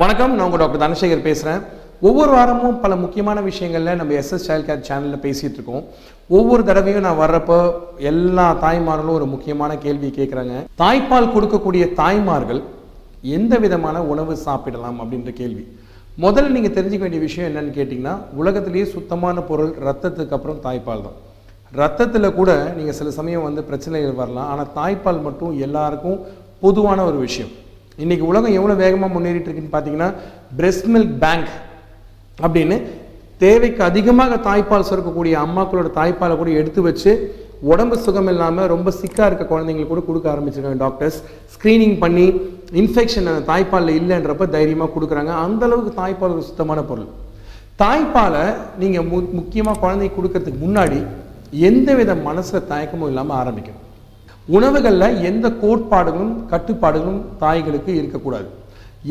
வணக்கம் நான் உங்கள் டாக்டர் தனசேகர் பேசுகிறேன் ஒவ்வொரு வாரமும் பல முக்கியமான விஷயங்களில் நம்ம எஸ்எஸ் சைல்ட் கேர் சேனலில் பேசிகிட்டு இருக்கோம். ஒவ்வொரு தடவையும் நான் வர்றப்போ எல்லா தாய்மார்களும் ஒரு முக்கியமான கேள்வி கேட்குறாங்க தாய்ப்பால் கொடுக்கக்கூடிய தாய்மார்கள் எந்த விதமான உணவு சாப்பிடலாம் அப்படின்ற கேள்வி. முதல்ல நீங்கள் தெரிஞ்சுக்க வேண்டிய விஷயம் என்னன்னு கேட்டிங்கன்னா உலகத்திலேயே சுத்தமான பொருள் ரத்தத்துக்கு அப்புறம் தாய்ப்பால் தான். ரத்தத்தில் கூட நீங்கள் சில சமயம் வந்து பிரச்சனைகள் வரலாம். ஆனால் தாய்ப்பால் மட்டும் எல்லாருக்கும் பொதுவான ஒரு விஷயம். இன்னைக்கு உலகம் எவ்வளோ வேகமாக முன்னேறிட்டு இருக்குன்னு பார்த்தீங்கன்னா பிரெஸ்ட் மில்க் பேங்க் அப்படின்னு தேவைக்கு அதிகமாக தாய்ப்பால் சுரக்கக்கூடிய அம்மாக்களோட தாய்ப்பாலை கூட எடுத்து வச்சு உடம்பு சுகம் இல்லாமல் ரொம்ப சிக்காக இருக்க குழந்தைங்களுக்கு கூட கொடுக்க ஆரம்பிச்சிருக்காங்க டாக்டர்ஸ் ஸ்க்ரீனிங் பண்ணி இன்ஃபெக்ஷன் அந்த தாய்ப்பாலில் இல்லைன்றப்ப தைரியமாக கொடுக்குறாங்க. அந்த அளவுக்கு தாய்ப்பால் ஒரு சுத்தமான பொருள். தாய்ப்பாலை நீங்கள் மு முக்கியமாக குழந்தைக்கு கொடுக்கறதுக்கு முன்னாடி எந்த வித மனசில் தயக்கமும் இல்லாமல் ஆரம்பிக்கணும். உணவுகளில் எந்த கோட்பாடுகளும் கட்டுப்பாடுகளும் தாய்களுக்கு இருக்கக்கூடாது.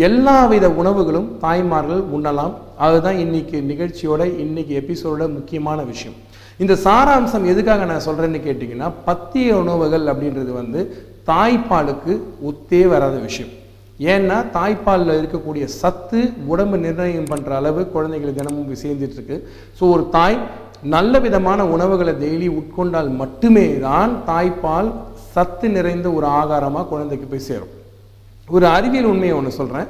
எல்லா வித உணவுகளும் தாய்மார்கள் உண்ணலாம். அதுதான் இன்னைக்கு நிகழ்ச்சியோட இன்னைக்கு எபிசோட முக்கியமான விஷயம். இந்த சாராம்சம் எதுக்காக நான் சொல்றேன்னு கேட்டிங்கன்னா பத்திய உணவுகள் அப்படின்றது வந்து தாய்ப்பாலுக்கு ஒத்தே வராத விஷயம். ஏன்னா தாய்ப்பாலில் இருக்கக்கூடிய சத்து உடம்பு நிர்ணயம் பண்ணுற அளவு குழந்தைகள் தினமும் போய் சேர்ந்துட்டு இருக்கு ஸோ ஒரு தாய் நல்ல விதமான உணவுகளை டெய்லி உட்கொண்டால் மட்டுமே தான் தாய்ப்பால் சத்து நிறைந்த ஒரு ஆகாரமாக குழந்தைக்கு போய் சேரும். ஒரு அறிவியல் உண்மையை ஒன்று சொல்கிறேன்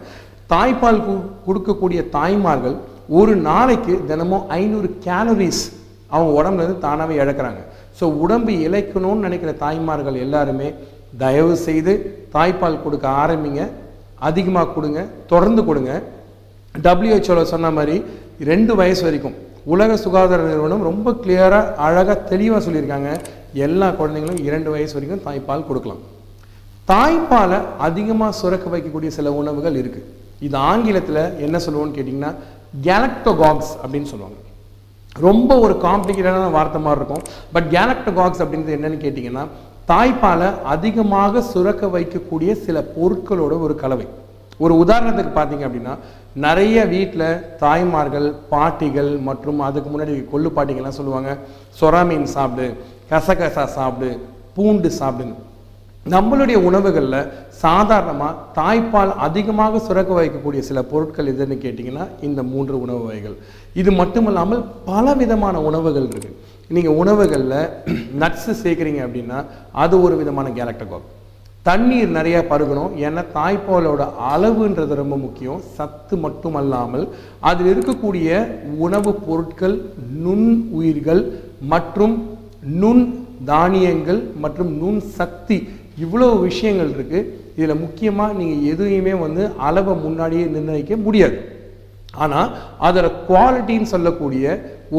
தாய்ப்பால் கு- கொடுக்கக்கூடிய தாய்மார்கள் ஒரு நாளைக்கு தினமும் ஐநூறு கேலரிஸ் அவங்க உடம்புலேருந்து தானாகவே இழக்கிறாங்க. ஸோ உடம்பு இழைக்கணும்னு நினைக்கிற தாய்மார்கள் எல்லாருமே தயவு செய்து தாய்ப்பால் கொடுக்க ஆரம்பிங்க. அதிகமாக கொடுங்க. தொடர்ந்து கொடுங்க. டபிள்யூஹெச்ஓவில் சொன்ன மாதிரி ரெண்டு வயசு வரைக்கும் உலக சுகாதார நிறுவனம் ரொம்ப கிளியராக அழகாக தெளிவாக சொல்லியிருக்காங்க. எல்லா குழந்தைங்களும் இரண்டு வயசு வரைக்கும் தாய்ப்பால் கொடுக்கலாம். தாய்ப்பாலை அதிகமாக சுரக்க வைக்கக்கூடிய சில உணவுகள் இருக்கு. இது ஆங்கிலத்தில் என்ன சொல்லுவோம்னு கேட்டிங்கன்னா கேலக்டோகாக்ஸ் அப்படின்னு சொல்லுவாங்க. ரொம்ப ஒரு காம்ப்ளிகேட்டடான வார்த்தை மாதிரி இருக்கும். பட் கேலக்டோகாக்ஸ் அப்படின்றது என்னன்னு கேட்டிங்கன்னா தாய்ப்பாலை அதிகமாக சுரக்க வைக்கக்கூடிய சில பொருட்களோட ஒரு கலவை. ஒரு உதாரணத்துக்கு பார்த்தீங்க அப்படின்னா நிறைய வீட்டில் தாய்மார்கள் பாட்டிகள் மற்றும் அதுக்கு முன்னாடி கொள்ளு பாட்டிகள்லாம் சொல்லுவாங்க. சொரா மீன் சாப்பிடு கசகசா சாப்பிடு பூண்டு சாப்பிடுன்னு. நம்மளுடைய உணவுகளில் சாதாரணமாக தாய்ப்பால் அதிகமாக சுரக்க வைக்கக்கூடிய சில பொருட்கள் எதுன்னு கேட்டிங்கன்னா இந்த மூன்று உணவு வகைகள். இது மட்டுமல்லாமல் பல விதமான உணவுகள் இருக்கு. நீங்கள் உணவுகளில் நட்ஸு சேர்க்குறீங்க அப்படின்னா அது ஒரு விதமான கேலக்டகோல் தண்ணீர் நிறைய பருகணும். ஏன்னா தாய்ப்பாலோட அளவுன்றது ரொம்ப முக்கியம். சத்து மட்டுமல்லாமல் அதில் இருக்கக்கூடிய உணவுப் பொருட்கள் நுண் உயிர்கள் மற்றும் நுண் தானியங்கள் மற்றும் நுண் சக்தி இவ்வளோ விஷயங்கள் இருக்குது இதில் முக்கியமாக நீங்கள் எதையுமே வந்து அளவை முன்னாடியே நிர்ணயிக்க முடியாது. ஆனால் அதோட குவாலிட்டின்னு சொல்லக்கூடிய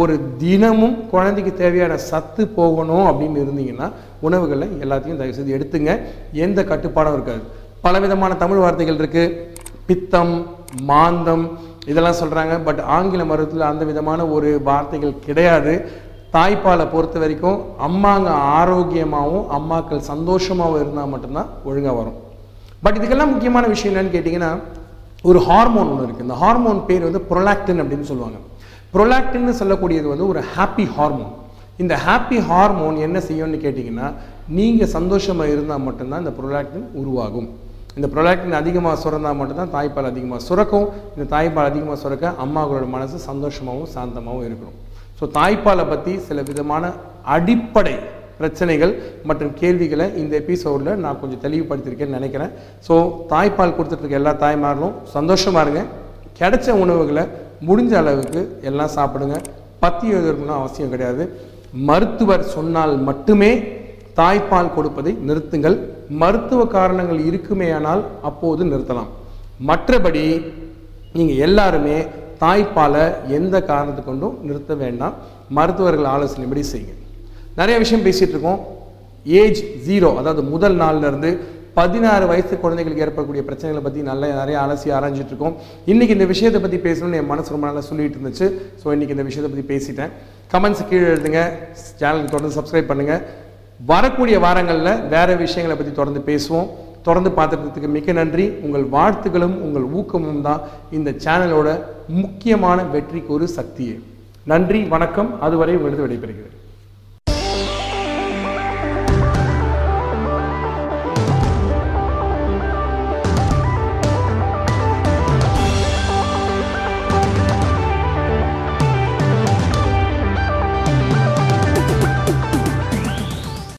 ஒரு தினமும் குழந்தைக்கு தேவையான சத்து போகணும் அப்படின்னு இருந்தீங்கன்னா உணவுகளை எல்லாத்தையும் தயவு செய்து எடுத்துங்க. எந்த கட்டுப்பாடும் இருக்காது. பலவிதமான தமிழ் வார்த்தைகள் இருக்குது பித்தம் மாந்தம் இதெல்லாம் சொல்கிறாங்க பட் ஆங்கில மருத்துவத்தில் அந்த விதமான ஒரு வார்த்தைகள் கிடையாது. தாய்ப்பாலை பொறுத்த வரைக்கும் அம்மாங்க ஆரோக்கியமாகவும் அம்மாக்கள் சந்தோஷமாகவும் இருந்தால் மட்டும்தான் ஒழுங்காக வரும். பட் இதுக்கெல்லாம் முக்கியமான விஷயம் என்னன்னு கேட்டிங்கன்னா ஒரு ஹார்மோன் ஒன்று இருக்குது இந்த ஹார்மோன் பேர் வந்து ப்ரொலாக்டின் அப்படின்னு சொல்லுவாங்க. ப்ரொலாக்டின்னு சொல்லக்கூடியது வந்து ஒரு ஹாப்பி ஹார்மோன் இந்த ஹாப்பி ஹார்மோன் என்ன செய்யும்னு கேட்டிங்கன்னா நீங்கள் சந்தோஷமாக இருந்தால் மட்டும்தான் இந்த ப்ரொலாக்டின் உருவாகும். இந்த ப்ரொலாக்டின் அதிகமாக சுரந்தால் மட்டும்தான் தாய்ப்பால் அதிகமாக சுரக்கும். இந்த தாய்ப்பால் அதிகமாக சுரக்க அம்மாக்களோட மனசு சந்தோஷமாகவும் சாந்தமாகவும் இருக்கணும். ஸோ தாய்ப்பாலை பற்றி சில விதமான அடிப்படை பிரச்சனைகள் மற்றும் கேள்விகளை இந்த எபிசோடில் நான் கொஞ்சம் தெளிவுபடுத்தியிருக்கேன்னு நினைக்கிறேன். ஸோ தாய்ப்பால் கொடுத்துட்ருக்க எல்லா தாய்மார்களும் சந்தோஷமா இருங்க. கிடைச்ச உணவுகளை முடிஞ்ச அளவுக்கு எல்லாம் சாப்பிடுங்க. பத்தி எழுதணும்னு அவசியம் கிடையாது. மருத்துவர் சொன்னால் மட்டுமே தாய்ப்பால் கொடுப்பதை நிறுத்துங்கள். மருத்துவ காரணங்கள் இருக்குமேயானால் அப்போது நிறுத்தலாம். மற்றபடி நீங்கள் எல்லாருமே தாய்ப்பாலை எந்த காரணத்தை கொண்டும் நிறுத்த வேண்டாம். மருத்துவர்கள் ஆலோசனைப்படி செய்யுங்க. நிறைய விஷயம் பேசிகிட்டு இருக்கோம். ஏஜ் ஜீரோ அதாவது முதல் நாள்ல இருந்து பதினாறு வயசு குழந்தைகளுக்கு ஏற்படக்கூடிய பிரச்சனைகளை பற்றி நல்லா நிறைய அலசி ஆராய்ஞ்சிட்டு இருக்கோம். இன்றைக்கி இந்த விஷயத்தை பற்றி பேசணும்னு என் மனசு ரொம்ப நல்லா சொல்லிட்டு இருந்துச்சு. ஸோ இன்னைக்கு இந்த விஷயத்தை பற்றி பேசிட்டேன். கமெண்ட்ஸ் கீழே எழுதுங்க. சேனலுக்கு தொடர்ந்து சப்ஸ்கிரைப் பண்ணுங்கள் வரக்கூடிய வாரங்களில் வேறு விஷயங்களை பற்றி தொடர்ந்து பேசுவோம். தொடர்ந்து பார்த்துக்கிறதுக்கு மிக்க நன்றி. உங்கள் வாழ்த்துக்களும் உங்கள் ஊக்கமும் தான் இந்த சேனலோட முக்கியமான வெற்றிக்கு ஒரு சக்தியே. நன்றி வணக்கம். அதுவரை உங்களது விடைபெறுகிறேன்.